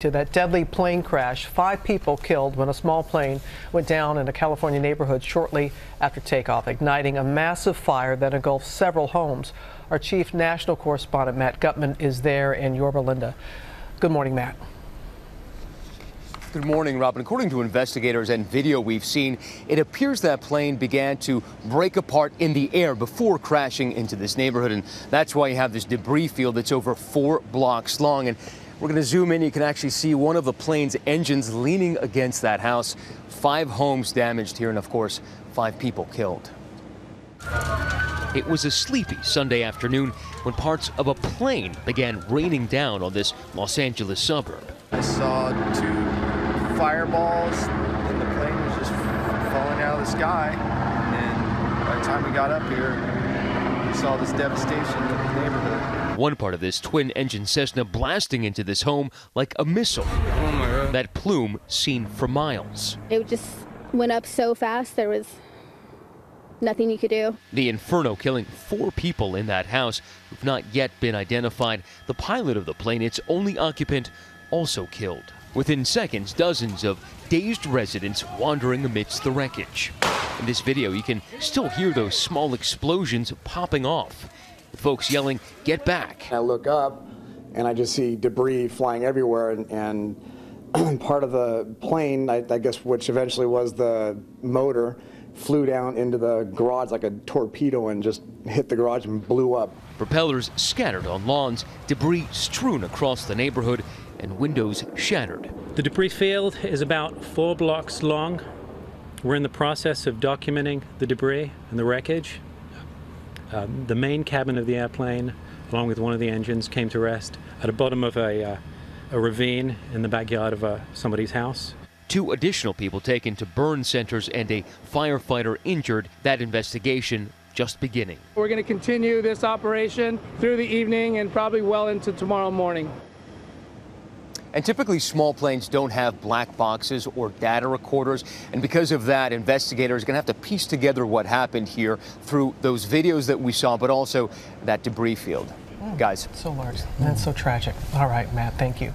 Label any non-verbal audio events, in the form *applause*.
To that deadly plane crash, five people killed when a small plane went down in a California neighborhood shortly after takeoff, igniting a massive fire that engulfed several homes. Our chief national correspondent, Matt Gutman, is there in Yorba Linda. Good morning, Matt. Good morning, Robin. According to investigators and video we've seen, it appears that plane began to break apart in the air before crashing into this neighborhood. And that's why you have this debris field that's over four blocks long. And we're going to zoom in. You can actually see one of the plane's engines leaning against that house. Five homes damaged here, and of course, five people killed. It was a sleepy Sunday afternoon when parts of a plane began raining down on this Los Angeles suburb. I saw two fireballs, and the plane was just falling out of the sky. And by the time we got up here, saw this devastation in the neighborhood. One part of this twin engine Cessna blasting into this home like a missile. Oh that plume seen for miles. It just went up so fast, there was nothing you could do. The inferno killing four people in that house who've not yet been identified. The pilot of the plane, its only occupant, also killed. Within seconds, dozens of dazed residents wandering amidst the wreckage. In this video, you can still hear those small explosions popping off folks yelling, Get back. I look up and I just see debris flying everywhere, and, and *clears throat* part of the plane, I, I guess, which eventually was the motor, flew down into the garage like a torpedo and just hit the garage and blew up. Propellers scattered on lawns, debris strewn across the neighborhood, and windows shattered. The debris field is about four blocks long. We're in the process of documenting the debris and the wreckage. Um, the main cabin of the airplane, along with one of the engines, came to rest at the bottom of a, uh, a ravine in the backyard of uh, somebody's house. Two additional people taken to burn centers and a firefighter injured. That investigation just beginning. We're going to continue this operation through the evening and probably well into tomorrow morning. And typically small planes don't have black boxes or data recorders. And because of that, investigators are going to have to piece together what happened here through those videos that we saw, but also that debris field. Mm, Guys. So large. That's so tragic. All right, Matt, thank you.